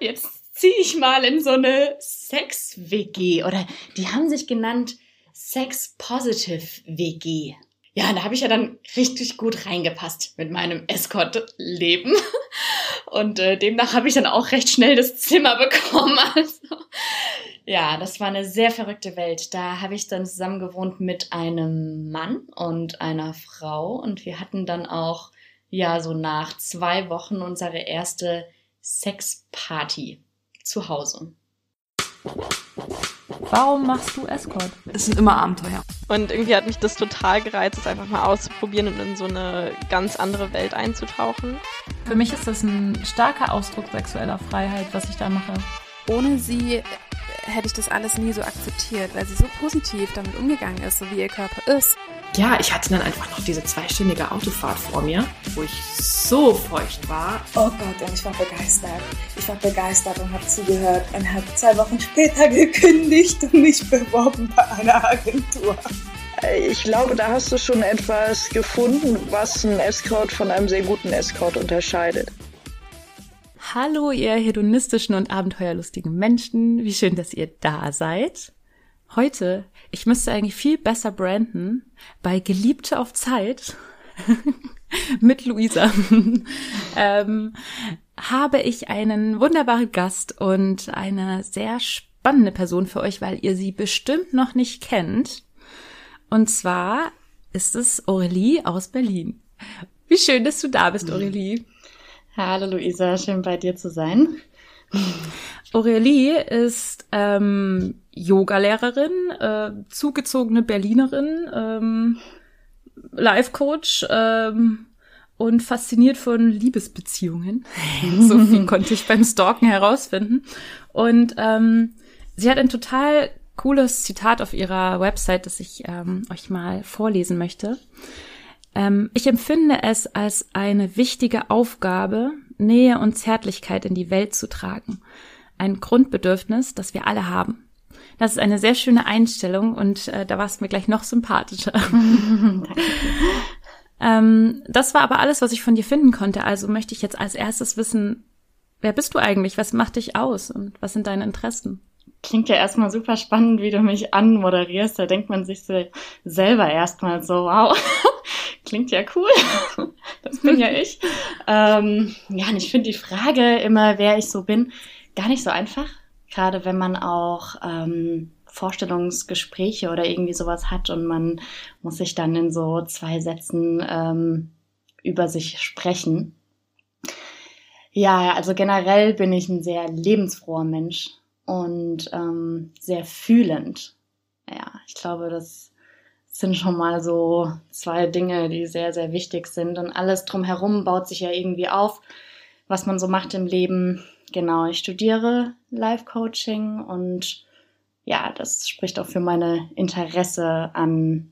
jetzt ziehe ich mal in so eine Sex-WG oder die haben sich genannt Sex-Positive-WG. Ja, da habe ich ja dann richtig gut reingepasst mit meinem Escort-Leben. Und äh, demnach habe ich dann auch recht schnell das Zimmer bekommen. Also, ja, das war eine sehr verrückte Welt. Da habe ich dann zusammen gewohnt mit einem Mann und einer Frau. Und wir hatten dann auch, ja, so nach zwei Wochen unsere erste Sexparty zu Hause. Warum machst du Escort? Es sind immer Abenteuer. Und irgendwie hat mich das total gereizt, es einfach mal auszuprobieren und in so eine ganz andere Welt einzutauchen. Für mich ist das ein starker Ausdruck sexueller Freiheit, was ich da mache. Ohne sie hätte ich das alles nie so akzeptiert, weil sie so positiv damit umgegangen ist, so wie ihr Körper ist. Ja, ich hatte dann einfach noch diese zweistündige Autofahrt vor mir, wo ich so feucht war. Oh Gott, und ich war begeistert. Ich war begeistert und habe zugehört und habe zwei Wochen später gekündigt und mich beworben bei einer Agentur. Ich glaube, da hast du schon etwas gefunden, was einen Escort von einem sehr guten Escort unterscheidet. Hallo, ihr hedonistischen und abenteuerlustigen Menschen. Wie schön, dass ihr da seid. Heute, ich müsste eigentlich viel besser branden, bei Geliebte auf Zeit mit Luisa ähm, habe ich einen wunderbaren Gast und eine sehr spannende Person für euch, weil ihr sie bestimmt noch nicht kennt. Und zwar ist es Aurelie aus Berlin. Wie schön, dass du da bist, Aurelie. Hallo Luisa, schön bei dir zu sein. Aurelie ist ähm, Yogalehrerin, äh, zugezogene Berlinerin, ähm, Life-Coach ähm, und fasziniert von Liebesbeziehungen. so viel konnte ich beim Stalken herausfinden. Und ähm, sie hat ein total cooles Zitat auf ihrer Website, das ich ähm, euch mal vorlesen möchte. Ähm, ich empfinde es als eine wichtige Aufgabe, Nähe und Zärtlichkeit in die Welt zu tragen. Ein Grundbedürfnis, das wir alle haben. Das ist eine sehr schöne Einstellung und äh, da war es mir gleich noch sympathischer. ähm, das war aber alles, was ich von dir finden konnte. Also möchte ich jetzt als erstes wissen, wer bist du eigentlich? Was macht dich aus und was sind deine Interessen? Klingt ja erstmal super spannend, wie du mich anmoderierst. Da denkt man sich so selber erstmal so, wow, klingt ja cool. das bin ja ich. ähm, ja, und ich finde die Frage immer, wer ich so bin, gar nicht so einfach. Gerade wenn man auch ähm, Vorstellungsgespräche oder irgendwie sowas hat und man muss sich dann in so zwei Sätzen ähm, über sich sprechen. Ja, also generell bin ich ein sehr lebensfroher Mensch und ähm, sehr fühlend. Ja, ich glaube, das sind schon mal so zwei Dinge, die sehr, sehr wichtig sind. Und alles drumherum baut sich ja irgendwie auf, was man so macht im Leben. Genau, ich studiere Life Coaching und ja, das spricht auch für meine Interesse an,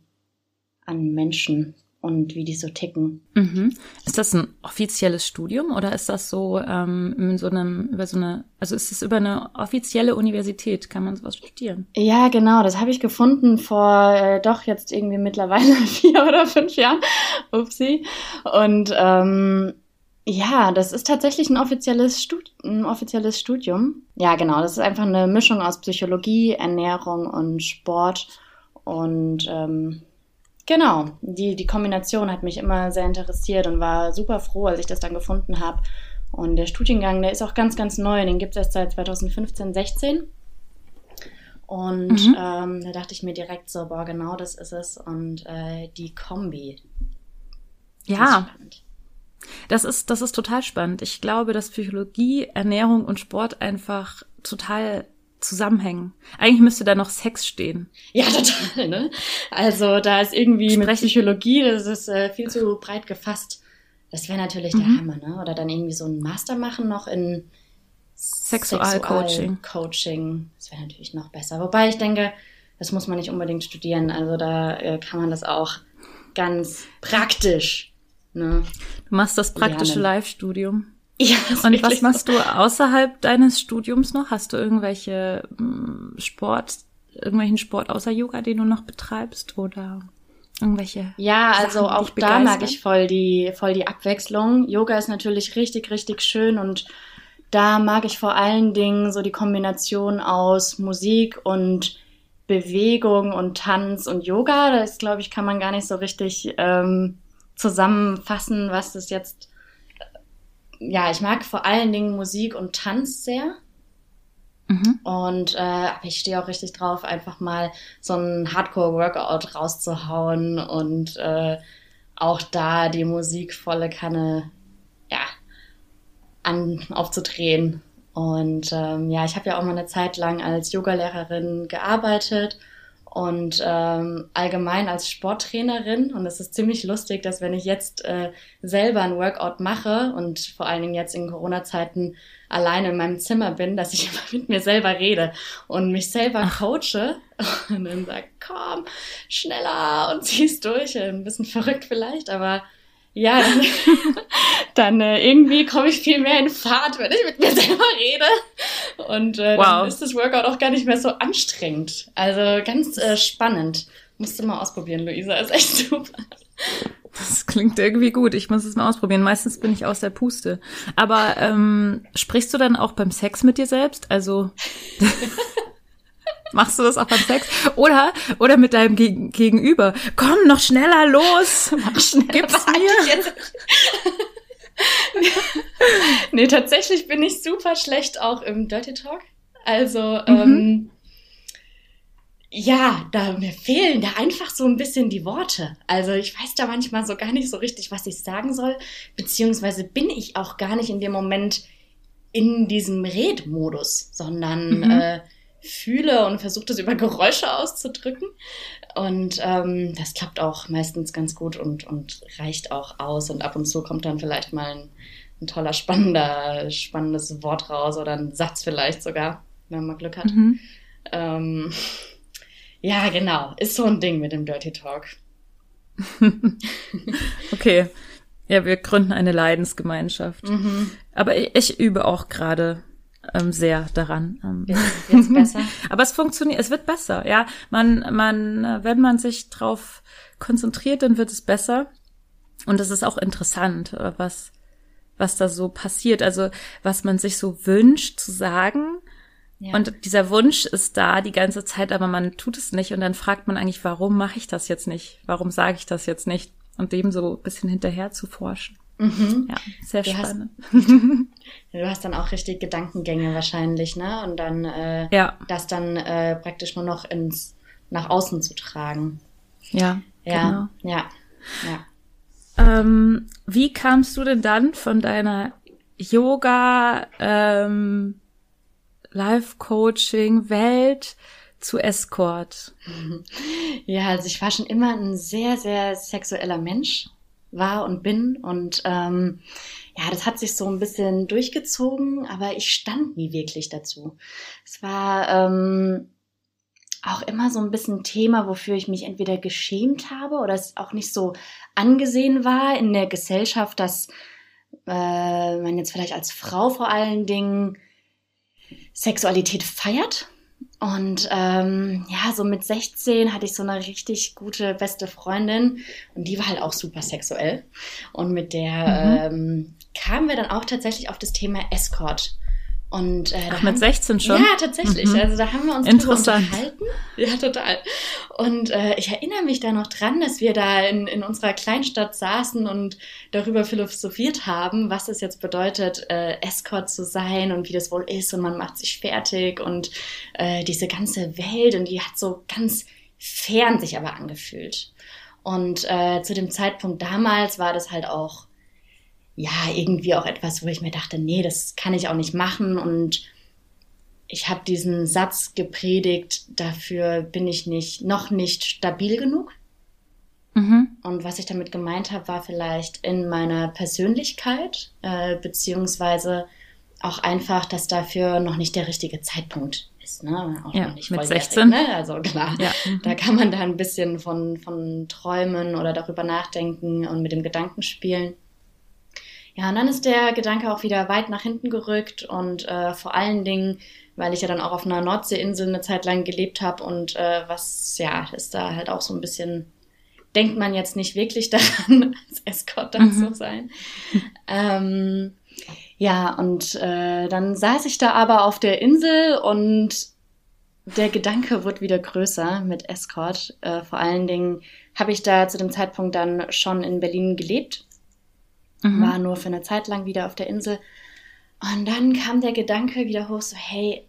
an Menschen und wie die so ticken. Mhm. Ist das ein offizielles Studium oder ist das so ähm, in so einem über so eine also ist es über eine offizielle Universität kann man sowas studieren? Ja, genau, das habe ich gefunden vor äh, doch jetzt irgendwie mittlerweile vier oder fünf Jahren. Upsi. Und ähm, ja, das ist tatsächlich ein offizielles, Stud ein offizielles Studium. Ja, genau, das ist einfach eine Mischung aus Psychologie, Ernährung und Sport und ähm, Genau, die, die Kombination hat mich immer sehr interessiert und war super froh, als ich das dann gefunden habe. Und der Studiengang, der ist auch ganz, ganz neu, den gibt es erst seit 2015, 16. Und mhm. ähm, da dachte ich mir direkt so, boah, genau das ist es. Und äh, die Kombi. Ja. Das ist, das ist total spannend. Ich glaube, dass Psychologie, Ernährung und Sport einfach total zusammenhängen. Eigentlich müsste da noch Sex stehen. Ja, total, ne? Also da ist irgendwie Sprech mit Psychologie, das ist äh, viel zu breit gefasst. Das wäre natürlich mhm. der Hammer, ne? Oder dann irgendwie so ein Master machen noch in Sexualcoaching. Coaching. Das wäre natürlich noch besser. Wobei ich denke, das muss man nicht unbedingt studieren. Also da äh, kann man das auch ganz praktisch. Ne? Du machst das praktische Live-Studium. Ja, und was machst so. du außerhalb deines Studiums noch? Hast du irgendwelche mm, Sport, irgendwelchen Sport außer Yoga, den du noch betreibst oder irgendwelche? Ja, also Sachen, auch da mag ich voll die, voll die Abwechslung. Yoga ist natürlich richtig, richtig schön und da mag ich vor allen Dingen so die Kombination aus Musik und Bewegung und Tanz und Yoga. Das, glaube ich, kann man gar nicht so richtig ähm, zusammenfassen, was das jetzt. Ja, ich mag vor allen Dingen Musik und Tanz sehr. Mhm. Und äh, ich stehe auch richtig drauf, einfach mal so ein Hardcore-Workout rauszuhauen und äh, auch da die Musik volle Kanne ja, an, aufzudrehen. Und ähm, ja, ich habe ja auch mal eine Zeit lang als Yogalehrerin gearbeitet und ähm, allgemein als Sporttrainerin. Und es ist ziemlich lustig, dass wenn ich jetzt äh, selber ein Workout mache und vor allen Dingen jetzt in Corona-Zeiten alleine in meinem Zimmer bin, dass ich immer mit mir selber rede und mich selber Ach. coache und dann sage, komm, schneller und zieh's durch. Ein bisschen verrückt vielleicht, aber ja, dann, dann äh, irgendwie komme ich viel mehr in Fahrt, wenn ich mit mir selber rede. Und äh, wow. dann ist das Workout auch gar nicht mehr so anstrengend. Also ganz äh, spannend. Musst du mal ausprobieren, Luisa. Ist echt super. Das klingt irgendwie gut. Ich muss es mal ausprobieren. Meistens bin ich aus der Puste. Aber ähm, sprichst du dann auch beim Sex mit dir selbst? Also Machst du das auch beim Sex? Oder, oder mit deinem Geg Gegenüber. Komm, noch schneller los. Mach schnell. Gib's mir. nee, tatsächlich bin ich super schlecht auch im Dirty Talk. Also, mhm. ähm, ja, da mir fehlen da einfach so ein bisschen die Worte. Also ich weiß da manchmal so gar nicht so richtig, was ich sagen soll, beziehungsweise bin ich auch gar nicht in dem Moment in diesem Redmodus, sondern mhm. äh, fühle und versuche das über Geräusche auszudrücken. Und ähm, das klappt auch meistens ganz gut und, und reicht auch aus. Und ab und zu kommt dann vielleicht mal ein, ein toller, spannender, spannendes Wort raus oder ein Satz vielleicht sogar, wenn man Glück hat. Mhm. Ähm, ja, genau. Ist so ein Ding mit dem Dirty Talk. okay. Ja, wir gründen eine Leidensgemeinschaft. Mhm. Aber ich, ich übe auch gerade ähm, sehr daran. Ähm. Jetzt besser. Aber es funktioniert, es wird besser, ja. Man, man, wenn man sich drauf konzentriert, dann wird es besser. Und es ist auch interessant, äh, was, was da so passiert. Also, was man sich so wünscht zu sagen. Ja. Und dieser Wunsch ist da die ganze Zeit, aber man tut es nicht. Und dann fragt man eigentlich, warum mache ich das jetzt nicht? Warum sage ich das jetzt nicht? Und dem so ein bisschen hinterher zu forschen. Mhm. Ja, sehr du spannend. Hast, du hast dann auch richtig Gedankengänge wahrscheinlich, ne? Und dann äh, ja. das dann äh, praktisch nur noch ins nach außen zu tragen. Ja, ja, genau. ja, ja. Ähm, wie kamst du denn dann von deiner Yoga ähm, Life Coaching Welt zu Escort? Ja, also ich war schon immer ein sehr, sehr sexueller Mensch war und bin. Und ähm, ja, das hat sich so ein bisschen durchgezogen, aber ich stand nie wirklich dazu. Es war ähm, auch immer so ein bisschen Thema, wofür ich mich entweder geschämt habe oder es auch nicht so angesehen war in der Gesellschaft, dass äh, man jetzt vielleicht als Frau vor allen Dingen Sexualität feiert und ähm, ja, so mit 16 hatte ich so eine richtig gute beste Freundin und die war halt auch super sexuell. Und mit der mhm. ähm, kamen wir dann auch tatsächlich auf das Thema Escort. Und, äh, Ach, mit 16 schon? Ja, tatsächlich. Mhm. Also da haben wir uns Interessant. unterhalten. Ja, total. Und äh, ich erinnere mich da noch dran, dass wir da in, in unserer Kleinstadt saßen und darüber philosophiert haben, was es jetzt bedeutet, äh, Escort zu sein und wie das wohl ist und man macht sich fertig und äh, diese ganze Welt und die hat so ganz fern sich aber angefühlt. Und äh, zu dem Zeitpunkt damals war das halt auch ja, irgendwie auch etwas, wo ich mir dachte, nee, das kann ich auch nicht machen. Und ich habe diesen Satz gepredigt, dafür bin ich nicht, noch nicht stabil genug. Mhm. Und was ich damit gemeint habe, war vielleicht in meiner Persönlichkeit, äh, beziehungsweise auch einfach, dass dafür noch nicht der richtige Zeitpunkt ist. Ne? Auch ja, noch nicht mit 16. Ne? Also klar, ja. da kann man da ein bisschen von, von träumen oder darüber nachdenken und mit dem Gedanken spielen. Ja, und dann ist der Gedanke auch wieder weit nach hinten gerückt und äh, vor allen Dingen, weil ich ja dann auch auf einer Nordseeinsel eine Zeit lang gelebt habe und äh, was, ja, ist da halt auch so ein bisschen, denkt man jetzt nicht wirklich daran, als Escort dann mhm. zu sein. Ähm, Ja, und äh, dann saß ich da aber auf der Insel und der Gedanke wird wieder größer mit Escort. Äh, vor allen Dingen habe ich da zu dem Zeitpunkt dann schon in Berlin gelebt, mhm. war nur für eine Zeit lang wieder auf der Insel. Und dann kam der Gedanke wieder hoch, so hey,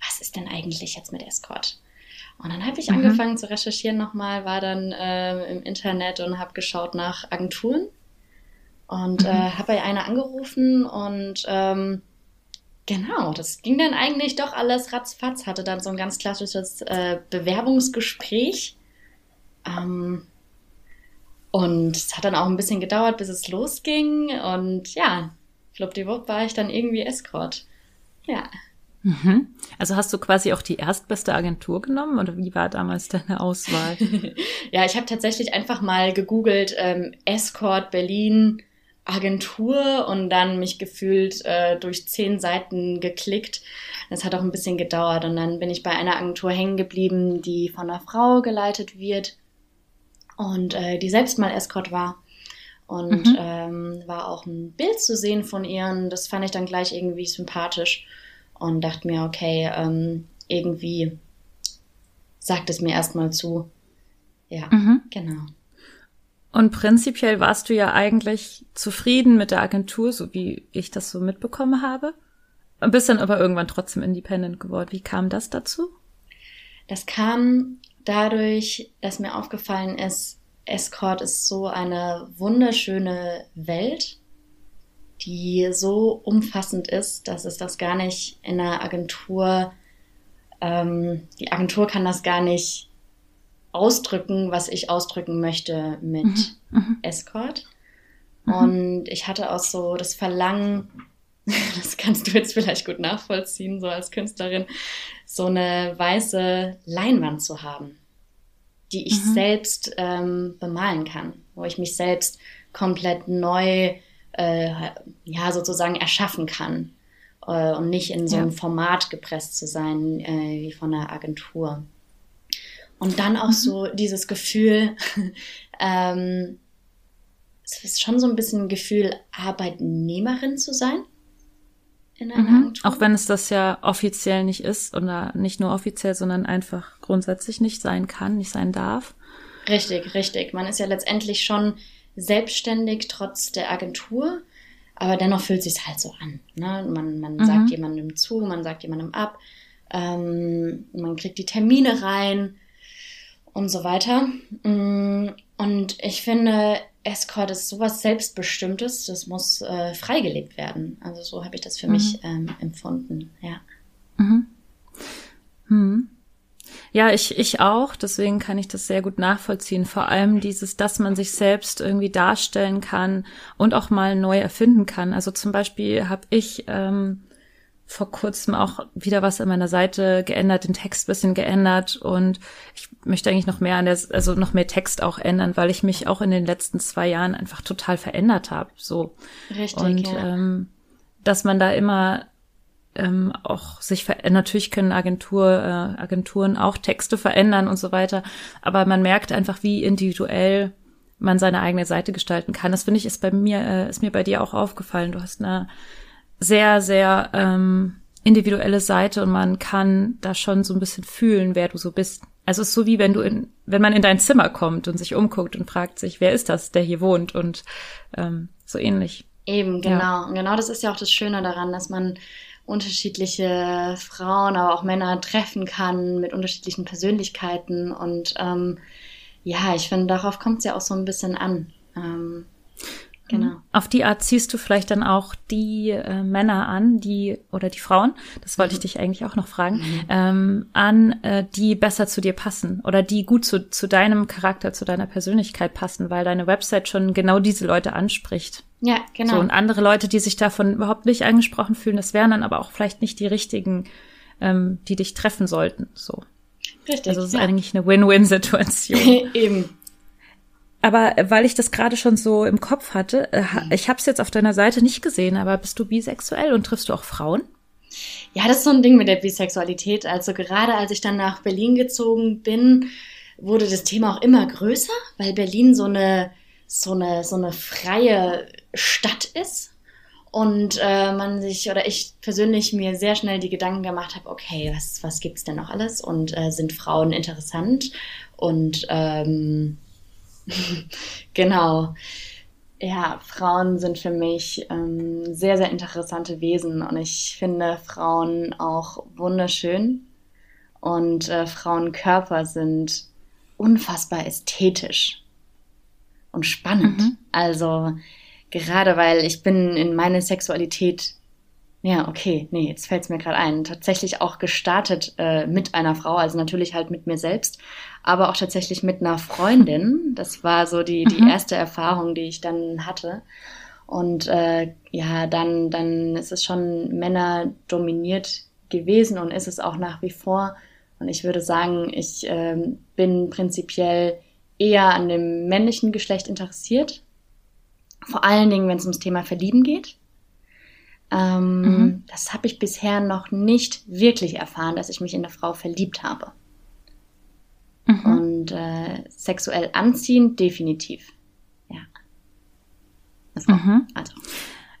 was ist denn eigentlich jetzt mit Escort? Und dann habe ich mhm. angefangen zu recherchieren nochmal, war dann äh, im Internet und habe geschaut nach Agenturen und mhm. äh, habe bei einer angerufen und ähm, genau, das ging dann eigentlich doch alles ratzfatz, hatte dann so ein ganz klassisches äh, Bewerbungsgespräch. Ähm, und es hat dann auch ein bisschen gedauert, bis es losging. Und ja, fluppdiwupp war ich dann irgendwie Escort. Ja. Mhm. Also hast du quasi auch die erstbeste Agentur genommen oder wie war damals deine Auswahl? ja, ich habe tatsächlich einfach mal gegoogelt ähm, Escort Berlin Agentur und dann mich gefühlt äh, durch zehn Seiten geklickt. Das hat auch ein bisschen gedauert und dann bin ich bei einer Agentur hängen geblieben, die von einer Frau geleitet wird und äh, die selbst mal Escort war. Und mhm. ähm, war auch ein Bild zu sehen von ihr und das fand ich dann gleich irgendwie sympathisch und dachte mir, okay, ähm, irgendwie sagt es mir erstmal zu. Ja, mhm. genau. Und prinzipiell warst du ja eigentlich zufrieden mit der Agentur, so wie ich das so mitbekommen habe. Bist dann aber irgendwann trotzdem independent geworden. Wie kam das dazu? Das kam dadurch, dass mir aufgefallen ist, Escort ist so eine wunderschöne Welt die so umfassend ist, dass es das gar nicht in einer Agentur, ähm, die Agentur kann das gar nicht ausdrücken, was ich ausdrücken möchte mit mhm. mhm. Escort. Mhm. Und ich hatte auch so das Verlangen, das kannst du jetzt vielleicht gut nachvollziehen, so als Künstlerin, so eine weiße Leinwand zu haben, die ich mhm. selbst ähm, bemalen kann, wo ich mich selbst komplett neu äh, ja sozusagen erschaffen kann äh, und nicht in so ja. ein Format gepresst zu sein äh, wie von einer Agentur. Und dann auch mhm. so dieses Gefühl, ähm, es ist schon so ein bisschen ein Gefühl, Arbeitnehmerin zu sein. In einer mhm. Agentur. Auch wenn es das ja offiziell nicht ist oder nicht nur offiziell, sondern einfach grundsätzlich nicht sein kann, nicht sein darf. Richtig, richtig. Man ist ja letztendlich schon selbstständig trotz der Agentur, aber dennoch fühlt sich halt so an. Ne? Man, man mhm. sagt jemandem zu, man sagt jemandem ab, ähm, man kriegt die Termine rein und so weiter. Mm, und ich finde, Escort ist sowas Selbstbestimmtes, das muss äh, freigelebt werden. Also so habe ich das für mhm. mich ähm, empfunden, ja. Mhm. Hm. Ja, ich, ich auch. Deswegen kann ich das sehr gut nachvollziehen. Vor allem dieses, dass man sich selbst irgendwie darstellen kann und auch mal neu erfinden kann. Also zum Beispiel habe ich ähm, vor kurzem auch wieder was an meiner Seite geändert, den Text bisschen geändert und ich möchte eigentlich noch mehr an der, also noch mehr Text auch ändern, weil ich mich auch in den letzten zwei Jahren einfach total verändert habe. So. Richtig. Und ja. ähm, dass man da immer ähm, auch sich natürlich können Agentur, äh, Agenturen auch Texte verändern und so weiter, aber man merkt einfach, wie individuell man seine eigene Seite gestalten kann. Das finde ich ist bei mir äh, ist mir bei dir auch aufgefallen. Du hast eine sehr sehr ähm, individuelle Seite und man kann da schon so ein bisschen fühlen, wer du so bist. Also es ist so wie wenn du in, wenn man in dein Zimmer kommt und sich umguckt und fragt sich, wer ist das, der hier wohnt und ähm, so ähnlich. Eben, genau. Ja. Und genau das ist ja auch das Schöne daran, dass man unterschiedliche Frauen, aber auch Männer treffen kann mit unterschiedlichen Persönlichkeiten. Und ähm, ja, ich finde, darauf kommt es ja auch so ein bisschen an. Ähm, Genau. Auf die Art ziehst du vielleicht dann auch die äh, Männer an, die oder die Frauen, das wollte ich mhm. dich eigentlich auch noch fragen, mhm. ähm, an, äh, die besser zu dir passen oder die gut zu, zu deinem Charakter, zu deiner Persönlichkeit passen, weil deine Website schon genau diese Leute anspricht. Ja, genau. So, und andere Leute, die sich davon überhaupt nicht angesprochen fühlen, das wären dann aber auch vielleicht nicht die richtigen, ähm, die dich treffen sollten. So. Richtig. Also es ist ja. eigentlich eine Win-Win-Situation. Eben. Aber äh, weil ich das gerade schon so im Kopf hatte, äh, mhm. ich habe es jetzt auf deiner Seite nicht gesehen, aber bist du bisexuell und triffst du auch Frauen? Ja, das ist so ein Ding mit der Bisexualität. Also gerade als ich dann nach Berlin gezogen bin, wurde das Thema auch immer größer, weil Berlin so eine so eine so eine freie Stadt ist und äh, man sich oder ich persönlich mir sehr schnell die Gedanken gemacht habe, okay, was, was gibt's denn noch alles und äh, sind Frauen interessant und ähm, genau. Ja, Frauen sind für mich ähm, sehr, sehr interessante Wesen und ich finde Frauen auch wunderschön und äh, Frauenkörper sind unfassbar ästhetisch und spannend. Mhm. Also gerade weil ich bin in meine Sexualität, ja, okay, nee, jetzt fällt es mir gerade ein, tatsächlich auch gestartet äh, mit einer Frau, also natürlich halt mit mir selbst, aber auch tatsächlich mit einer Freundin. Das war so die, die mhm. erste Erfahrung, die ich dann hatte. Und äh, ja, dann, dann ist es schon Männer dominiert gewesen und ist es auch nach wie vor. Und ich würde sagen, ich äh, bin prinzipiell eher an dem männlichen Geschlecht interessiert. Vor allen Dingen, wenn es ums Thema Verlieben geht. Das habe ich bisher noch nicht wirklich erfahren, dass ich mich in eine Frau verliebt habe. Mhm. Und äh, sexuell anziehend, definitiv. Ja. Also, mhm. also.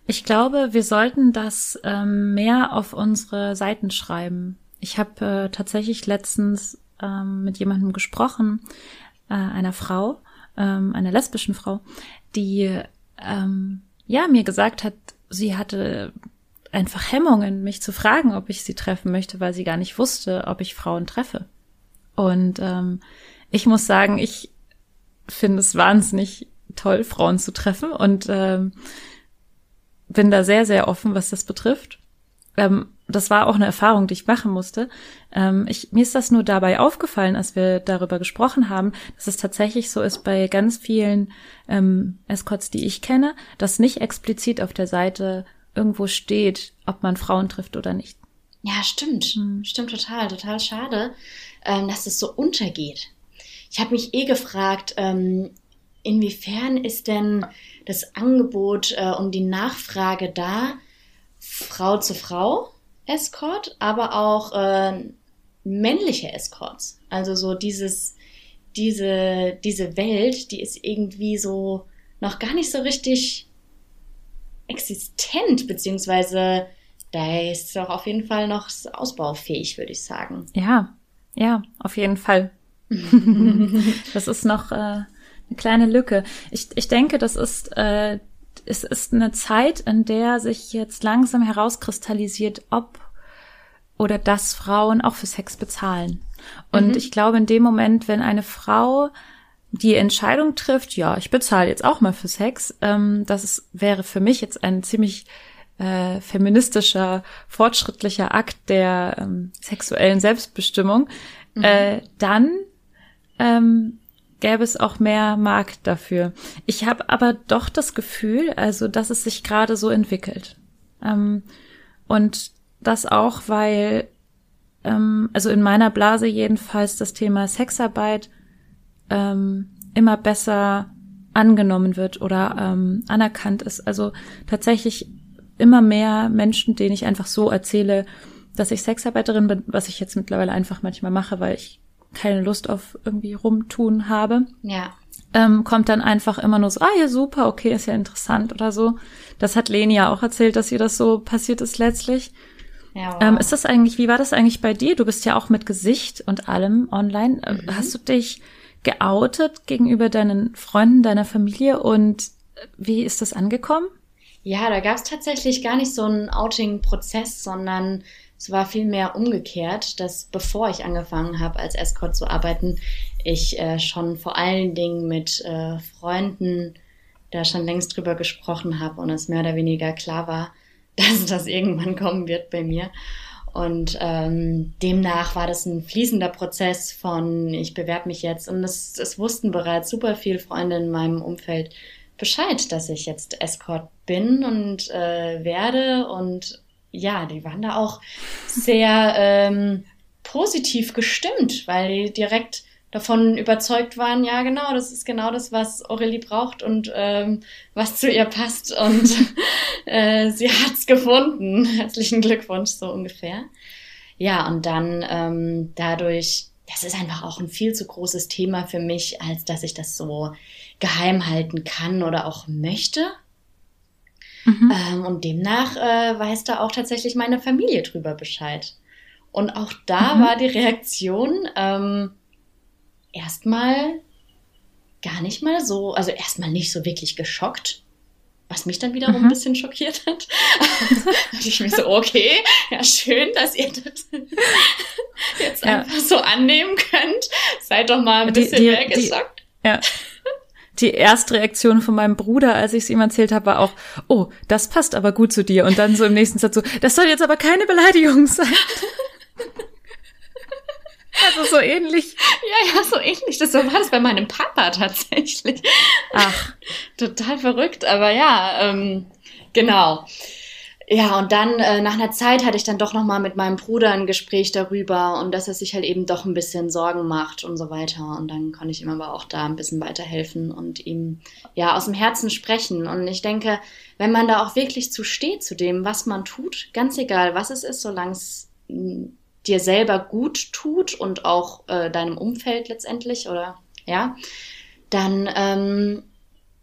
Ich glaube, wir sollten das ähm, mehr auf unsere Seiten schreiben. Ich habe äh, tatsächlich letztens ähm, mit jemandem gesprochen, äh, einer Frau, ähm, einer lesbischen Frau, die ähm, ja mir gesagt hat, sie hatte einfach Hemmungen, mich zu fragen, ob ich sie treffen möchte, weil sie gar nicht wusste, ob ich Frauen treffe. Und ähm, ich muss sagen, ich finde es wahnsinnig toll, Frauen zu treffen und ähm, bin da sehr, sehr offen, was das betrifft. Ähm, das war auch eine Erfahrung, die ich machen musste. Ähm, ich, mir ist das nur dabei aufgefallen, als wir darüber gesprochen haben, dass es tatsächlich so ist bei ganz vielen ähm, Escorts, die ich kenne, dass nicht explizit auf der Seite irgendwo steht, ob man Frauen trifft oder nicht. Ja, stimmt. Hm. Stimmt total. Total schade ähm, dass es so untergeht. Ich habe mich eh gefragt, ähm, inwiefern ist denn das Angebot äh, und die Nachfrage da, Frau zu Frau Escort, aber auch äh, männliche Escorts. Also so dieses, diese, diese Welt, die ist irgendwie so noch gar nicht so richtig existent, beziehungsweise da ist auch auf jeden Fall noch ausbaufähig, würde ich sagen. Ja, ja, auf jeden Fall. das ist noch äh, eine kleine Lücke. Ich, ich denke, das ist, äh, es ist eine Zeit, in der sich jetzt langsam herauskristallisiert, ob oder dass Frauen auch für Sex bezahlen. Und mhm. ich glaube, in dem Moment, wenn eine Frau die Entscheidung trifft, ja, ich bezahle jetzt auch mal für Sex, ähm, das ist, wäre für mich jetzt ein ziemlich äh, feministischer, fortschrittlicher Akt der ähm, sexuellen Selbstbestimmung, mhm. äh, dann ähm, gäbe es auch mehr Markt dafür. Ich habe aber doch das Gefühl, also dass es sich gerade so entwickelt. Ähm, und das auch, weil, ähm, also in meiner Blase jedenfalls das Thema Sexarbeit ähm, immer besser angenommen wird oder ähm, anerkannt ist. Also tatsächlich immer mehr Menschen, denen ich einfach so erzähle, dass ich Sexarbeiterin bin, was ich jetzt mittlerweile einfach manchmal mache, weil ich keine Lust auf irgendwie rumtun habe. Ja. Ähm, kommt dann einfach immer nur so, ah ja, super, okay, ist ja interessant oder so. Das hat Leni ja auch erzählt, dass ihr das so passiert ist letztlich. Ja, wow. ähm, ist das eigentlich, wie war das eigentlich bei dir? Du bist ja auch mit Gesicht und allem online. Äh, mhm. Hast du dich geoutet gegenüber deinen Freunden, deiner Familie und wie ist das angekommen? Ja, da gab es tatsächlich gar nicht so einen Outing-Prozess, sondern es war vielmehr umgekehrt, dass bevor ich angefangen habe, als Escort zu arbeiten, ich äh, schon vor allen Dingen mit äh, Freunden da schon längst drüber gesprochen habe und es mehr oder weniger klar war, dass das irgendwann kommen wird bei mir. Und ähm, demnach war das ein fließender Prozess von, ich bewerbe mich jetzt. Und es, es wussten bereits super viele Freunde in meinem Umfeld, Bescheid, dass ich jetzt Escort bin und äh, werde. Und ja, die waren da auch sehr ähm, positiv gestimmt, weil die direkt davon überzeugt waren, ja genau, das ist genau das, was Aurelie braucht und ähm, was zu ihr passt. Und äh, sie hat's gefunden. Herzlichen Glückwunsch, so ungefähr. Ja, und dann ähm, dadurch, das ist einfach auch ein viel zu großes Thema für mich, als dass ich das so geheim halten kann oder auch möchte. Mhm. Ähm, und demnach äh, weiß da auch tatsächlich meine Familie drüber Bescheid. Und auch da mhm. war die Reaktion ähm, erstmal gar nicht mal so, also erstmal nicht so wirklich geschockt, was mich dann wiederum mhm. ein bisschen schockiert hat. ich mir so, okay, ja, schön, dass ihr das jetzt ja. einfach so annehmen könnt. Seid doch mal ein die, bisschen die, mehr geschockt. Die, ja. Die erste Reaktion von meinem Bruder, als ich es ihm erzählt habe, war auch, oh, das passt aber gut zu dir. Und dann so im nächsten Satz so, das soll jetzt aber keine Beleidigung sein. Also so ähnlich. Ja, ja, so ähnlich. Das war das bei meinem Papa tatsächlich. Ach. Total verrückt, aber ja, ähm, genau. Ja, und dann äh, nach einer Zeit hatte ich dann doch noch mal mit meinem Bruder ein Gespräch darüber und dass er sich halt eben doch ein bisschen Sorgen macht und so weiter. Und dann konnte ich ihm aber auch da ein bisschen weiterhelfen und ihm ja aus dem Herzen sprechen. Und ich denke, wenn man da auch wirklich zu steht zu dem, was man tut, ganz egal, was es ist, solange es dir selber gut tut und auch äh, deinem Umfeld letztendlich oder ja, dann ähm,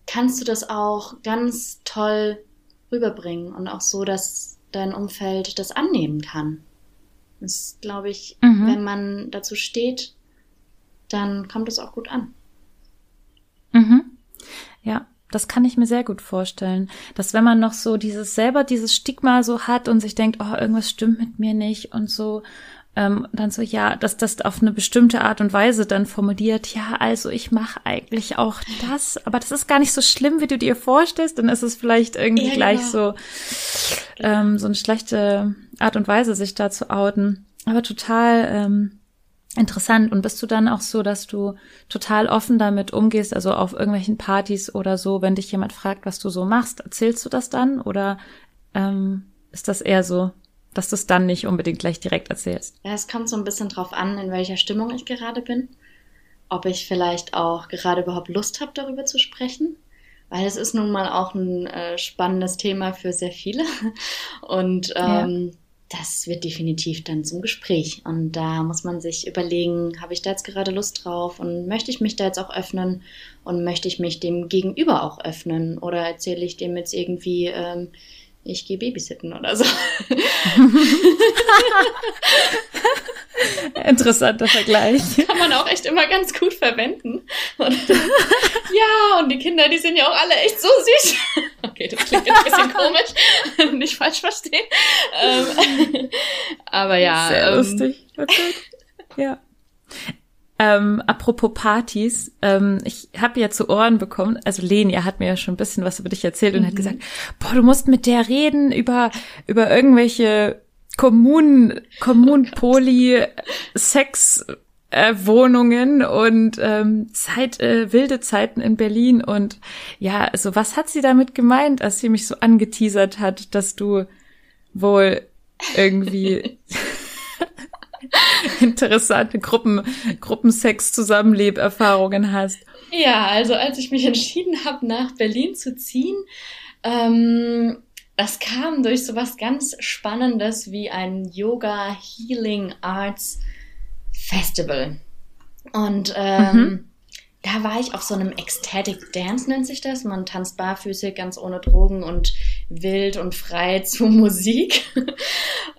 kannst du das auch ganz toll rüberbringen und auch so, dass dein Umfeld das annehmen kann. Das glaube ich, mhm. wenn man dazu steht, dann kommt es auch gut an. Mhm. Ja, das kann ich mir sehr gut vorstellen, dass wenn man noch so dieses selber dieses Stigma so hat und sich denkt, oh, irgendwas stimmt mit mir nicht und so, ähm, dann so, ja, dass das auf eine bestimmte Art und Weise dann formuliert, ja, also ich mache eigentlich auch das, aber das ist gar nicht so schlimm, wie du dir vorstellst, dann ist es vielleicht irgendwie ja, gleich genau. so, ähm, so eine schlechte Art und Weise, sich da zu outen. Aber total ähm, interessant. Und bist du dann auch so, dass du total offen damit umgehst, also auf irgendwelchen Partys oder so, wenn dich jemand fragt, was du so machst, erzählst du das dann oder ähm, ist das eher so, dass du es dann nicht unbedingt gleich direkt erzählst? Ja, es kommt so ein bisschen drauf an, in welcher Stimmung ich gerade bin. Ob ich vielleicht auch gerade überhaupt Lust habe, darüber zu sprechen. Weil es ist nun mal auch ein äh, spannendes Thema für sehr viele. Und ähm, ja das wird definitiv dann zum Gespräch. Und da muss man sich überlegen, habe ich da jetzt gerade Lust drauf und möchte ich mich da jetzt auch öffnen und möchte ich mich dem Gegenüber auch öffnen oder erzähle ich dem jetzt irgendwie, ähm, ich gehe babysitten oder so. Interessanter Vergleich. Kann man auch echt immer ganz gut verwenden. Und, ja, und die Kinder, die sind ja auch alle echt so süß. Okay, das klingt jetzt ein bisschen komisch. Nicht falsch verstehen. Ähm, aber ja. Sehr ähm, lustig. Okay. Ja. Ähm, apropos Partys, ähm, ich habe ja zu Ohren bekommen, also Leni hat mir ja schon ein bisschen was über dich erzählt und mhm. hat gesagt, boah, du musst mit der reden über über irgendwelche Kommunen, Kommunpoli, Sex, äh, Wohnungen und ähm, Zeit, äh, wilde Zeiten in Berlin und ja, also was hat sie damit gemeint, als sie mich so angeteasert hat, dass du wohl irgendwie interessante Gruppen, Gruppensex-Zusammenleberfahrungen hast. Ja, also als ich mich entschieden habe, nach Berlin zu ziehen, ähm, das kam durch so was ganz Spannendes wie ein Yoga Healing Arts Festival. Und ähm, mhm. da war ich auf so einem Ecstatic Dance, nennt sich das. Man tanzt barfüßig, ganz ohne Drogen und wild und frei zu Musik.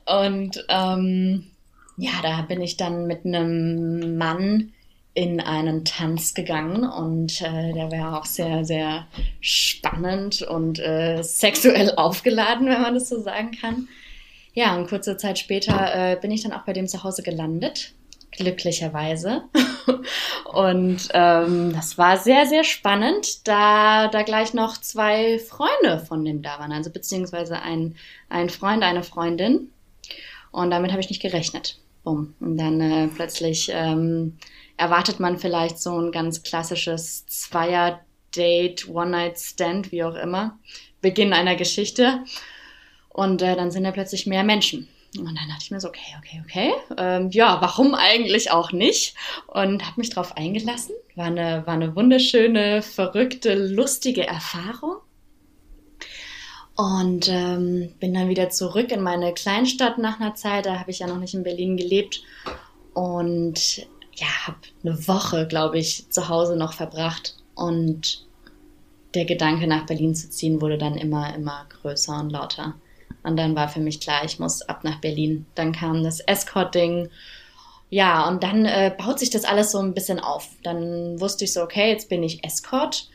und ähm, ja, da bin ich dann mit einem Mann in einen Tanz gegangen und äh, der war auch sehr, sehr spannend und äh, sexuell aufgeladen, wenn man das so sagen kann. Ja, und kurze Zeit später äh, bin ich dann auch bei dem zu Hause gelandet, glücklicherweise. und ähm, das war sehr, sehr spannend, da da gleich noch zwei Freunde von dem da waren, also beziehungsweise ein, ein Freund, eine Freundin. Und damit habe ich nicht gerechnet. Bumm. Und dann äh, plötzlich ähm, erwartet man vielleicht so ein ganz klassisches Zweier-Date, One-Night-Stand, wie auch immer, Beginn einer Geschichte. Und äh, dann sind da plötzlich mehr Menschen. Und dann dachte ich mir so, okay, okay, okay. Ähm, ja, warum eigentlich auch nicht? Und habe mich darauf eingelassen. War eine, war eine wunderschöne, verrückte, lustige Erfahrung. Und ähm, bin dann wieder zurück in meine Kleinstadt nach einer Zeit. Da habe ich ja noch nicht in Berlin gelebt. Und ja, habe eine Woche, glaube ich, zu Hause noch verbracht. Und der Gedanke nach Berlin zu ziehen wurde dann immer, immer größer und lauter. Und dann war für mich klar, ich muss ab nach Berlin. Dann kam das Escort-Ding. Ja, und dann äh, baut sich das alles so ein bisschen auf. Dann wusste ich so, okay, jetzt bin ich Escort.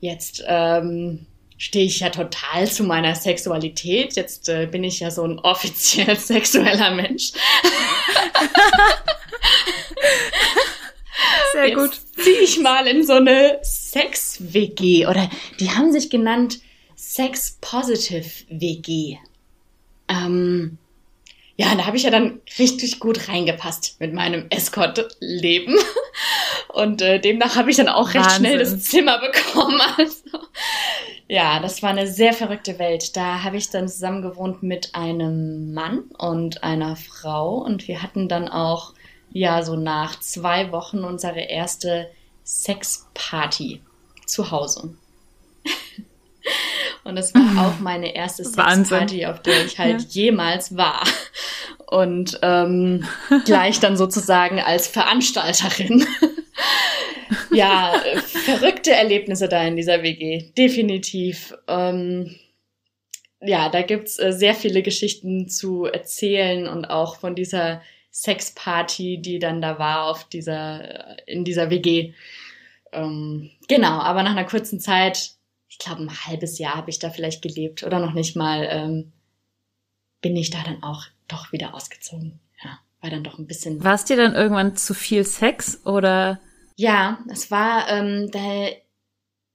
Jetzt ähm, stehe ich ja total zu meiner Sexualität. Jetzt äh, bin ich ja so ein offiziell sexueller Mensch. Sehr Jetzt gut. Zieh ich mal in so eine Sex-WG oder die haben sich genannt Sex-Positive-WG. Ähm, ja, da habe ich ja dann richtig gut reingepasst mit meinem Escort-Leben. Und äh, demnach habe ich dann auch recht Wahnsinn. schnell das Zimmer bekommen. Also, ja, das war eine sehr verrückte Welt. Da habe ich dann zusammen gewohnt mit einem Mann und einer Frau. Und wir hatten dann auch, ja, so nach zwei Wochen unsere erste Sexparty zu Hause. Und es war auch meine erste. Sexparty, auf der ich halt jemals war. Und ähm, gleich dann sozusagen als Veranstalterin. ja, verrückte Erlebnisse da in dieser WG, definitiv. Ähm, ja, da gibt's äh, sehr viele Geschichten zu erzählen und auch von dieser Sexparty, die dann da war auf dieser, in dieser WG. Ähm, genau, aber nach einer kurzen Zeit, glaube ein halbes Jahr habe ich da vielleicht gelebt oder noch nicht mal, ähm, bin ich da dann auch doch wieder ausgezogen. Ja, war dann doch ein bisschen. War es dir dann irgendwann zu viel Sex oder? Ja, es war, ähm, da,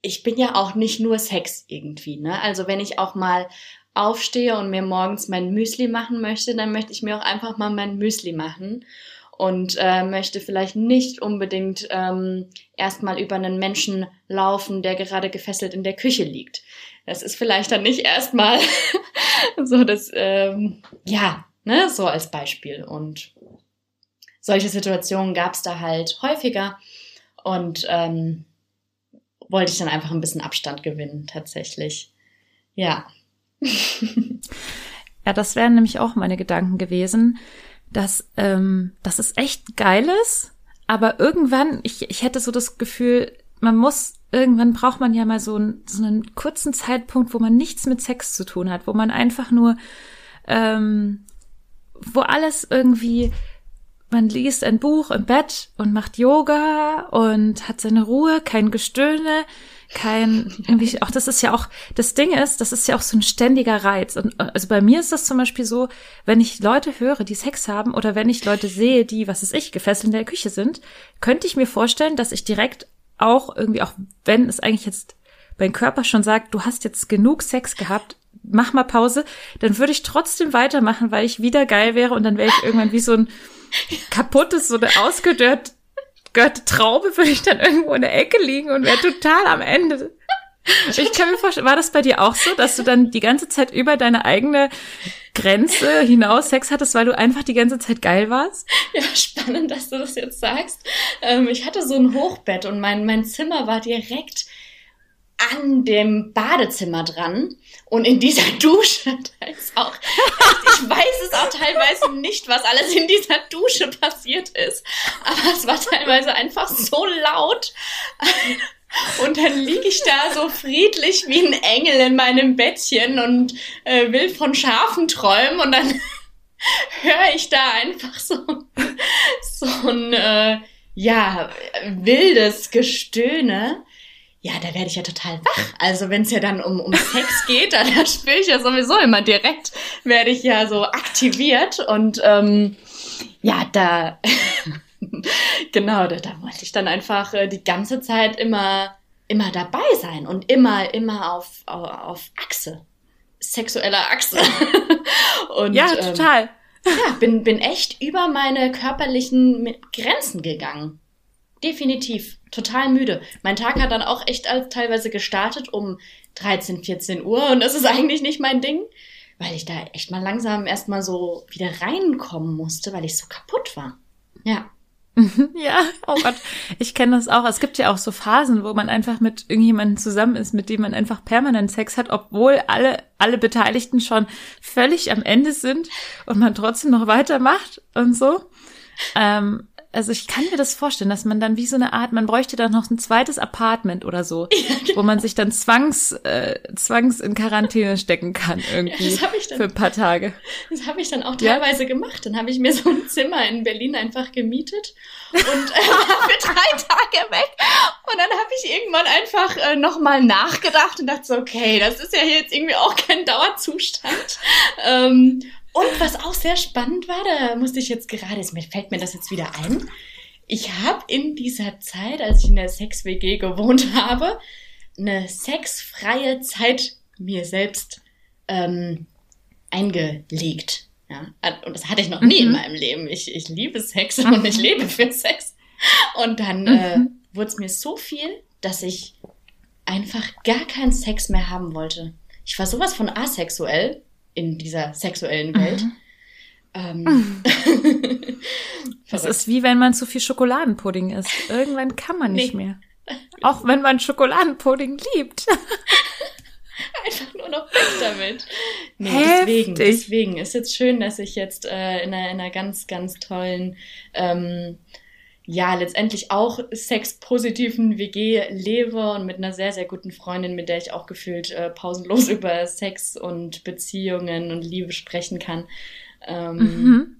ich bin ja auch nicht nur Sex irgendwie, ne? Also wenn ich auch mal aufstehe und mir morgens mein Müsli machen möchte, dann möchte ich mir auch einfach mal mein Müsli machen und äh, möchte vielleicht nicht unbedingt ähm, erstmal über einen Menschen laufen, der gerade gefesselt in der Küche liegt. Das ist vielleicht dann nicht erstmal so das, ähm, ja, ne, so als Beispiel. Und solche Situationen gab es da halt häufiger. Und ähm, wollte ich dann einfach ein bisschen Abstand gewinnen, tatsächlich. Ja. Ja, das wären nämlich auch meine Gedanken gewesen, dass, ähm, dass es echt geil ist, aber irgendwann, ich, ich hätte so das Gefühl, man muss, irgendwann braucht man ja mal so, einen so einen kurzen Zeitpunkt, wo man nichts mit Sex zu tun hat, wo man einfach nur, ähm, wo alles irgendwie, man liest ein Buch im Bett und macht Yoga und hat seine Ruhe, kein Gestöhne, kein, irgendwie, auch das ist ja auch, das Ding ist, das ist ja auch so ein ständiger Reiz. Und also bei mir ist das zum Beispiel so, wenn ich Leute höre, die Sex haben oder wenn ich Leute sehe, die, was weiß ich, gefesselt in der Küche sind, könnte ich mir vorstellen, dass ich direkt auch irgendwie, auch wenn es eigentlich jetzt mein Körper schon sagt, du hast jetzt genug Sex gehabt, mach mal Pause, dann würde ich trotzdem weitermachen, weil ich wieder geil wäre und dann wäre ich irgendwann wie so ein kaputtes, so eine ausgedörrte gehörte Traube, würde ich dann irgendwo in der Ecke liegen und wäre total am Ende. Ich kann mir vorstellen, war das bei dir auch so, dass du dann die ganze Zeit über deine eigene Grenze hinaus Sex hattest, weil du einfach die ganze Zeit geil warst? Ja, spannend, dass du das jetzt sagst. Ähm, ich hatte so ein Hochbett und mein, mein Zimmer war direkt an dem Badezimmer dran. Und in dieser Dusche, da ist auch, ich weiß es auch teilweise nicht, was alles in dieser Dusche passiert ist, aber es war teilweise einfach so laut. Und dann liege ich da so friedlich wie ein Engel in meinem Bettchen und äh, will von Schafen träumen. Und dann höre ich da einfach so, so ein, äh, ja, wildes Gestöhne ja, da werde ich ja total wach. Also wenn es ja dann um, um Sex geht, dann da spüre ich ja sowieso immer direkt, werde ich ja so aktiviert und ähm, ja, da genau, da, da wollte ich dann einfach äh, die ganze Zeit immer immer dabei sein und immer immer auf auf, auf Achse, sexueller Achse. und, ja, ähm, total. ja, bin bin echt über meine körperlichen Grenzen gegangen. Definitiv. Total müde. Mein Tag hat dann auch echt teilweise gestartet um 13, 14 Uhr und das ist eigentlich nicht mein Ding, weil ich da echt mal langsam erstmal so wieder reinkommen musste, weil ich so kaputt war. Ja. Ja, oh Gott, ich kenne das auch. Es gibt ja auch so Phasen, wo man einfach mit irgendjemandem zusammen ist, mit dem man einfach permanent Sex hat, obwohl alle, alle Beteiligten schon völlig am Ende sind und man trotzdem noch weitermacht und so. Ähm, also ich kann mir das vorstellen, dass man dann wie so eine Art, man bräuchte dann noch ein zweites Apartment oder so, ja, genau. wo man sich dann zwangs, äh, zwangs in Quarantäne stecken kann irgendwie ja, dann, für ein paar Tage. Das habe ich dann auch teilweise ja? gemacht. Dann habe ich mir so ein Zimmer in Berlin einfach gemietet und äh, für drei Tage weg. Und dann habe ich irgendwann einfach äh, nochmal nachgedacht und dachte so, okay, das ist ja hier jetzt irgendwie auch kein Dauerzustand. Ähm, und was auch sehr spannend war, da musste ich jetzt gerade, es fällt mir das jetzt wieder ein. Ich habe in dieser Zeit, als ich in der Sex-WG gewohnt habe, eine sexfreie Zeit mir selbst ähm, eingelegt. Ja? Und das hatte ich noch nie mhm. in meinem Leben. Ich, ich liebe Sex mhm. und ich lebe für Sex. Und dann äh, mhm. äh, wurde es mir so viel, dass ich einfach gar keinen Sex mehr haben wollte. Ich war sowas von asexuell in dieser sexuellen. Welt. Mhm. Ähm, das ist wie wenn man zu viel Schokoladenpudding isst. Irgendwann kann man nicht nee. mehr. Auch wenn man Schokoladenpudding liebt. Einfach nur noch weg damit. Nee, deswegen, deswegen ist jetzt schön, dass ich jetzt äh, in, einer, in einer ganz, ganz tollen ähm, ja, letztendlich auch sexpositiven WG lebe und mit einer sehr, sehr guten Freundin, mit der ich auch gefühlt äh, pausenlos über Sex und Beziehungen und Liebe sprechen kann. Ähm, mhm.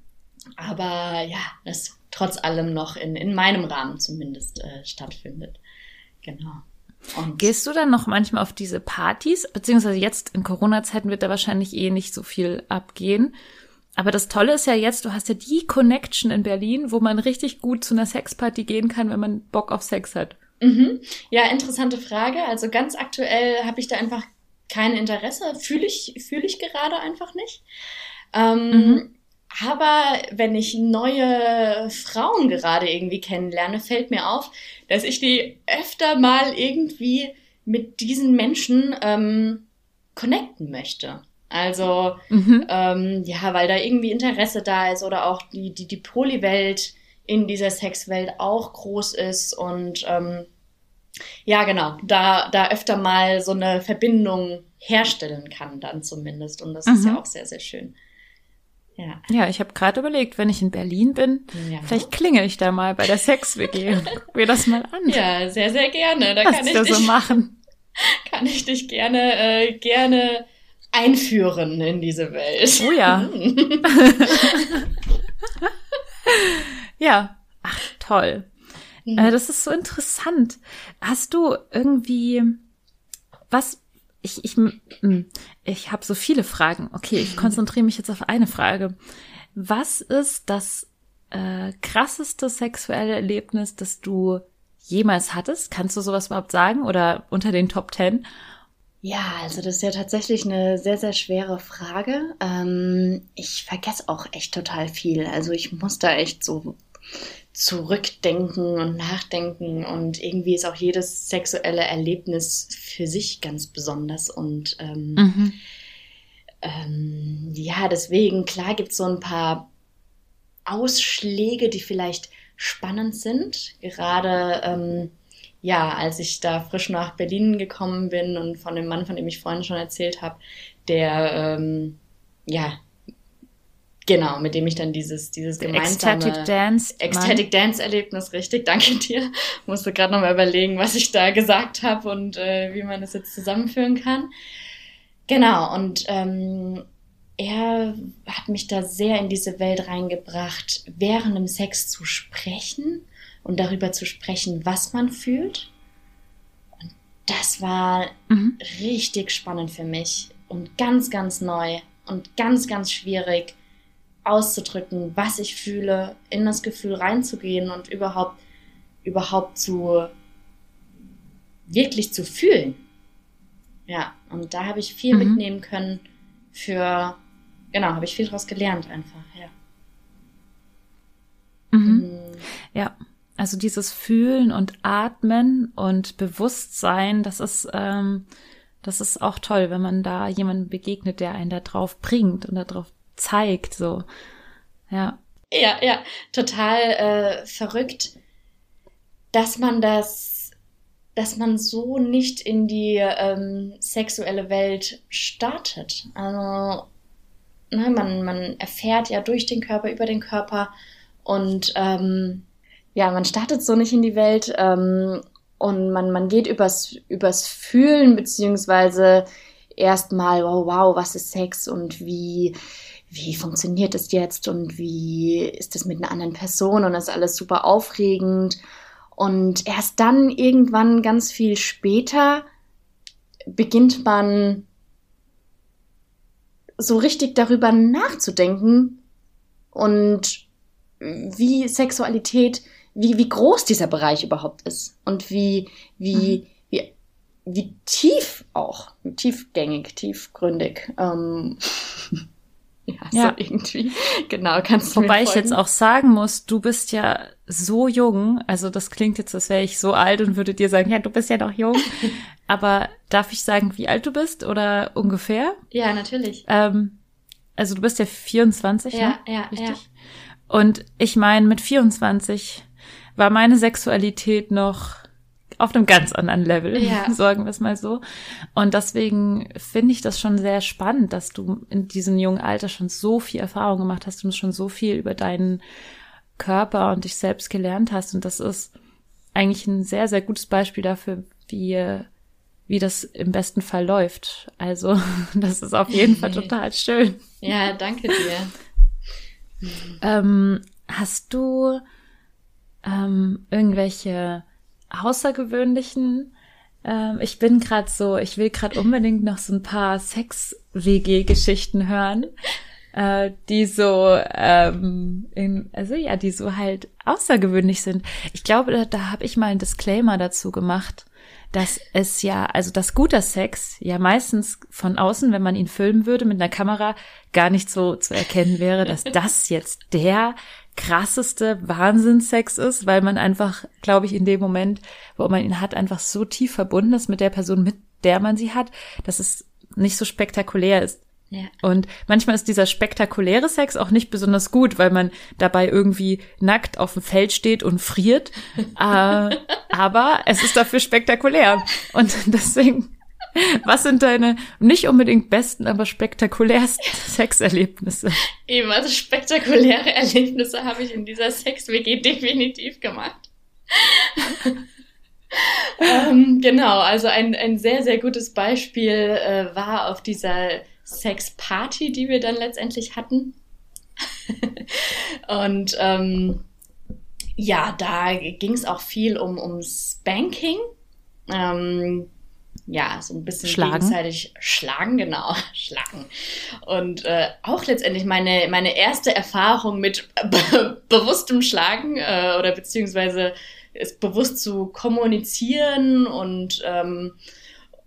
Aber ja, das trotz allem noch in, in meinem Rahmen zumindest äh, stattfindet. Genau. Und Gehst du dann noch manchmal auf diese Partys? Beziehungsweise jetzt in Corona-Zeiten wird da wahrscheinlich eh nicht so viel abgehen. Aber das Tolle ist ja jetzt, du hast ja die Connection in Berlin, wo man richtig gut zu einer Sexparty gehen kann, wenn man Bock auf Sex hat. Mhm. Ja, interessante Frage. Also ganz aktuell habe ich da einfach kein Interesse. Fühle ich, fühle ich gerade einfach nicht. Ähm, mhm. Aber wenn ich neue Frauen gerade irgendwie kennenlerne, fällt mir auf, dass ich die öfter mal irgendwie mit diesen Menschen ähm, connecten möchte. Also mhm. ähm, ja, weil da irgendwie Interesse da ist oder auch die, die, die Polywelt in dieser Sexwelt auch groß ist und ähm, ja, genau, da, da öfter mal so eine Verbindung herstellen kann, dann zumindest. Und das mhm. ist ja auch sehr, sehr schön. Ja, ja ich habe gerade überlegt, wenn ich in Berlin bin, ja. vielleicht klingel ich da mal bei der Sex-WG. Guck mir das mal an. Ja, sehr, sehr gerne. Da Was kann ich dich, so machen. Kann ich dich gerne, äh, gerne einführen in diese Welt. Oh ja. ja, ach toll. Mhm. Äh, das ist so interessant. Hast du irgendwie was? Ich ich hm, ich habe so viele Fragen. Okay, ich konzentriere mich jetzt auf eine Frage. Was ist das äh, krasseste sexuelle Erlebnis, das du jemals hattest? Kannst du sowas überhaupt sagen oder unter den Top Ten? Ja, also das ist ja tatsächlich eine sehr, sehr schwere Frage. Ähm, ich vergesse auch echt total viel. Also ich muss da echt so zurückdenken und nachdenken und irgendwie ist auch jedes sexuelle Erlebnis für sich ganz besonders und ähm, mhm. ähm, ja, deswegen, klar gibt es so ein paar Ausschläge, die vielleicht spannend sind. Gerade ähm, ja, als ich da frisch nach Berlin gekommen bin und von dem Mann, von dem ich vorhin schon erzählt habe, der, ähm, ja, genau, mit dem ich dann dieses, dieses gemeinsame Ecstatic Dance, Ecstatic Dance Erlebnis, richtig, danke dir. Musste gerade nochmal überlegen, was ich da gesagt habe und äh, wie man das jetzt zusammenführen kann. Genau, und ähm, er hat mich da sehr in diese Welt reingebracht, während dem Sex zu sprechen und darüber zu sprechen, was man fühlt. Und das war mhm. richtig spannend für mich und ganz, ganz neu und ganz, ganz schwierig auszudrücken, was ich fühle, in das Gefühl reinzugehen und überhaupt, überhaupt zu, wirklich zu fühlen. Ja, und da habe ich viel mhm. mitnehmen können für, genau, habe ich viel daraus gelernt einfach, ja. Mhm. mhm. Ja, also dieses Fühlen und Atmen und Bewusstsein, das ist, ähm, das ist auch toll, wenn man da jemanden begegnet, der einen da drauf bringt und da drauf zeigt, so. Ja. Ja, ja, total äh, verrückt, dass man das, dass man so nicht in die ähm, sexuelle Welt startet. Also, ne, man, man erfährt ja durch den Körper, über den Körper und ähm, ja, man startet so nicht in die Welt ähm, und man, man geht übers, übers Fühlen, beziehungsweise erstmal, wow, wow, was ist Sex und wie, wie funktioniert das jetzt und wie ist das mit einer anderen Person und das ist alles super aufregend. Und erst dann irgendwann ganz viel später beginnt man so richtig darüber nachzudenken und wie Sexualität, wie, wie groß dieser Bereich überhaupt ist und wie, wie, mhm. wie, wie tief auch, tiefgängig, tiefgründig. Ähm, ja, ja, so irgendwie. Genau, kannst du Wobei ich jetzt auch sagen muss, du bist ja so jung, also das klingt jetzt, als wäre ich so alt und würde dir sagen, ja, du bist ja noch jung. Aber darf ich sagen, wie alt du bist oder ungefähr? Ja, natürlich. Ähm, also du bist ja 24, ja, ne? Ja, Richtig? ja. Und ich meine, mit 24 war meine Sexualität noch auf einem ganz anderen Level, ja. sagen wir es mal so. Und deswegen finde ich das schon sehr spannend, dass du in diesem jungen Alter schon so viel Erfahrung gemacht hast und schon so viel über deinen Körper und dich selbst gelernt hast. Und das ist eigentlich ein sehr, sehr gutes Beispiel dafür, wie, wie das im besten Fall läuft. Also, das ist auf jeden Fall total schön. Ja, danke dir. Ähm, hast du ähm, irgendwelche außergewöhnlichen. Ähm, ich bin gerade so, ich will gerade unbedingt noch so ein paar Sex-WG-Geschichten hören, äh, die so, ähm, in, also ja, die so halt außergewöhnlich sind. Ich glaube, da, da habe ich mal einen Disclaimer dazu gemacht dass es ja, also das guter Sex ja meistens von außen, wenn man ihn filmen würde mit einer Kamera, gar nicht so zu erkennen wäre, dass das jetzt der krasseste Wahnsinnssex ist, weil man einfach, glaube ich, in dem Moment, wo man ihn hat, einfach so tief verbunden ist mit der Person, mit der man sie hat, dass es nicht so spektakulär ist. Ja. Und manchmal ist dieser spektakuläre Sex auch nicht besonders gut, weil man dabei irgendwie nackt auf dem Feld steht und friert. äh, aber es ist dafür spektakulär. Und deswegen was sind deine nicht unbedingt besten, aber spektakulärsten Sexerlebnisse? Eben, also spektakuläre Erlebnisse habe ich in dieser Sex-WG definitiv gemacht. ähm, genau, also ein, ein sehr, sehr gutes Beispiel äh, war auf dieser Sex-Party, die wir dann letztendlich hatten. Und ähm, ja, da ging es auch viel um, um Spanking. Ähm, ja, so ein bisschen schlagen. gegenseitig schlagen, genau, schlagen. Und äh, auch letztendlich meine, meine erste Erfahrung mit be bewusstem Schlagen äh, oder beziehungsweise es bewusst zu kommunizieren und ähm,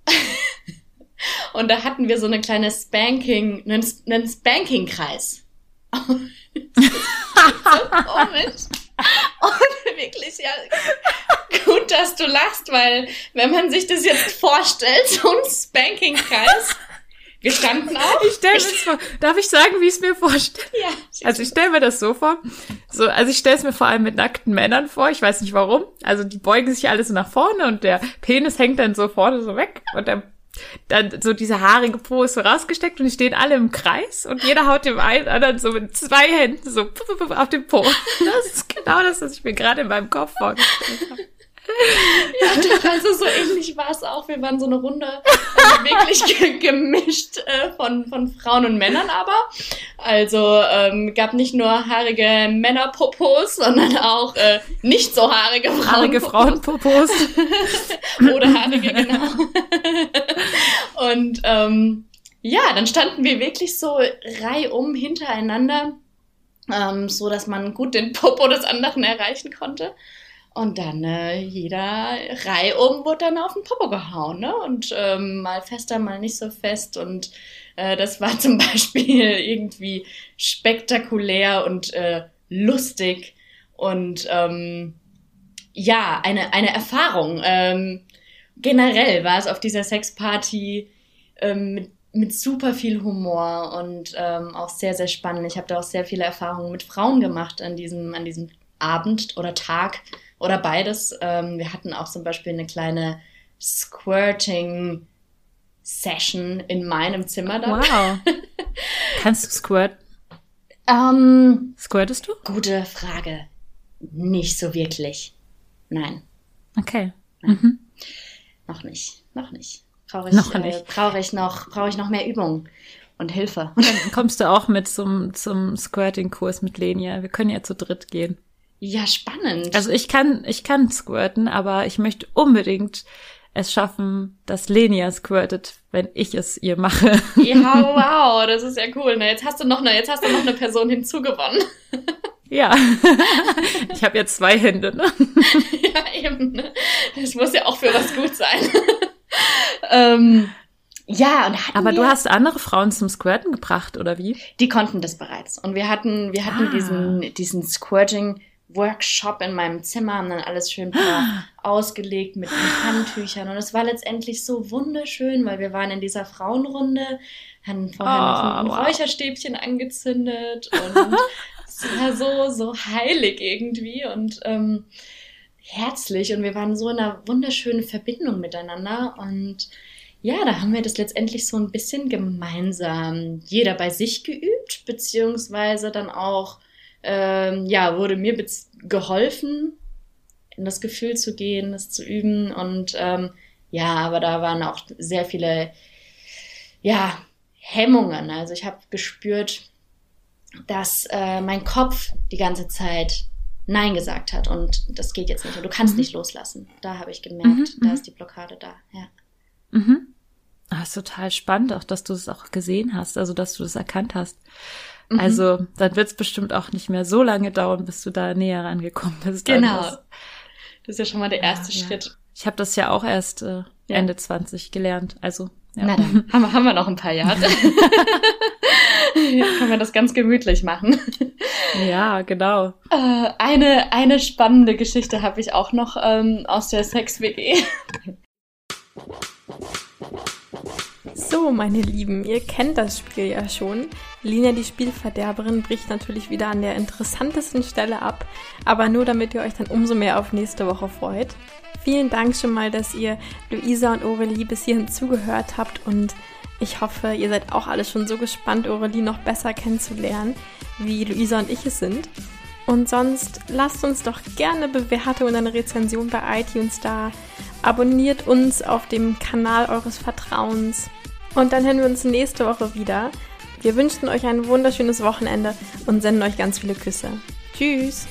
und da hatten wir so eine kleine Spanking, einen, einen Spanking-Kreis. so komisch. Und wirklich, ja, gut, dass du lachst, weil wenn man sich das jetzt vorstellt, so ein Spanking-Kreis, wir standen auf. Ich stelle mir das vor. Darf ich sagen, wie ich es mir vorstelle? Ja. Also ich stelle mir das so vor. So, also ich stelle es mir vor allem mit nackten Männern vor. Ich weiß nicht warum. Also die beugen sich alle so nach vorne und der Penis hängt dann so vorne so weg und der dann so diese haarige Po ist so rausgesteckt und die stehen alle im Kreis und jeder haut dem einen anderen so mit zwei Händen so auf den Po. Das ist genau das, was ich mir gerade in meinem Kopf vorgestellt habe. Ja, also so ähnlich war es auch. Wir waren so eine Runde also wirklich ge gemischt äh, von, von Frauen und Männern aber. Also ähm, gab nicht nur haarige Männerpopos, sondern auch äh, nicht so haarige Frauen. Haarige Frauenpopos. Oder haarige, genau. Und ähm, ja, dann standen wir wirklich so reihum hintereinander, ähm, so dass man gut den Popo des anderen erreichen konnte. Und dann äh, jeder reihum wurde dann auf den Popo gehauen, ne? Und ähm, mal fester, mal nicht so fest. Und äh, das war zum Beispiel irgendwie spektakulär und äh, lustig. Und ähm, ja, eine, eine Erfahrung. Ähm, generell war es auf dieser Sexparty ähm, mit, mit super viel Humor und ähm, auch sehr, sehr spannend. Ich habe da auch sehr viele Erfahrungen mit Frauen gemacht an diesem, an diesem Abend oder Tag oder beides. Ähm, wir hatten auch zum Beispiel eine kleine Squirting Session in meinem Zimmer da. Wow. Kannst du squirt? Ähm, Squirtest du? Gute Frage. nicht so wirklich. Nein, Okay. Nein. Mhm. Noch nicht. Noch nicht. Brauche ich, Noch äh, brauche ich noch, brauche ich noch mehr Übung und Hilfe. Dann kommst du auch mit zum, zum Squirting-Kurs mit Lenia. Wir können ja zu dritt gehen. Ja, spannend. Also ich kann, ich kann squirten, aber ich möchte unbedingt es schaffen, dass Lenia squirtet, wenn ich es ihr mache. ja, wow, das ist ja cool. Ne? Jetzt hast du noch eine, jetzt hast du noch eine Person hinzugewonnen. Ja. ich habe jetzt zwei Hände, ne? ja, eben. Ne? Das muss ja auch für was gut sein. ähm, ja, Aber du hast andere Frauen zum Squirten gebracht, oder wie? die konnten das bereits. Und wir hatten, wir hatten Ah. diesen, diesen Squirting Workshop in meinem Zimmer, haben dann alles schön paar ausgelegt mit, mit Handtüchern. Und es war letztendlich so wunderschön, weil wir waren in dieser Frauenrunde, haben vorher noch ein, Oh, wow. Räucherstäbchen angezündet und es war so, so heilig irgendwie und ähm, herzlich. Und wir waren so in einer wunderschönen Verbindung miteinander und ja, da haben wir das letztendlich so ein bisschen gemeinsam jeder bei sich geübt, beziehungsweise dann auch, ähm, ja, wurde mir geholfen, in das Gefühl zu gehen, das zu üben. Und ähm, ja, aber da waren auch sehr viele, ja, Hemmungen. Also ich habe gespürt, dass äh, mein Kopf die ganze Zeit Nein gesagt hat und das geht jetzt nicht und du kannst Mhm. nicht loslassen. Da habe ich gemerkt, Mhm, da mhm. ist die Blockade da. Ja. Mhm. Ah, ist total spannend, auch dass du es auch gesehen hast, also dass du das erkannt hast. Mhm. Also dann wird es bestimmt auch nicht mehr so lange dauern, bis du da näher rangekommen bist. Genau. das. Das ist ja schon mal der erste Ja, ja. Schritt. Ich habe das ja auch erst äh, Ja. Ende 20 gelernt. Also ja. Na dann, haben wir, haben wir noch ein paar Jahre. Jetzt können wir das ganz gemütlich machen. ja, genau. Äh, eine, eine spannende Geschichte habe ich auch noch ähm, aus der Sex-WG. So, meine Lieben, ihr kennt das Spiel ja schon. Lina, die Spielverderberin, bricht natürlich wieder an der interessantesten Stelle ab, aber nur damit ihr euch dann umso mehr auf nächste Woche freut. Vielen Dank schon mal, dass ihr Luisa und Aurelie bis hierhin zugehört habt und ich hoffe, ihr seid auch alle schon so gespannt, Aurelie noch besser kennenzulernen, wie Luisa und ich es sind. Und sonst lasst uns doch gerne Bewertung und eine Rezension bei iTunes da. Abonniert uns auf dem Kanal eures Vertrauens. Und dann hören wir uns nächste Woche wieder. Wir wünschen euch ein wunderschönes Wochenende und senden euch ganz viele Küsse. Tschüss!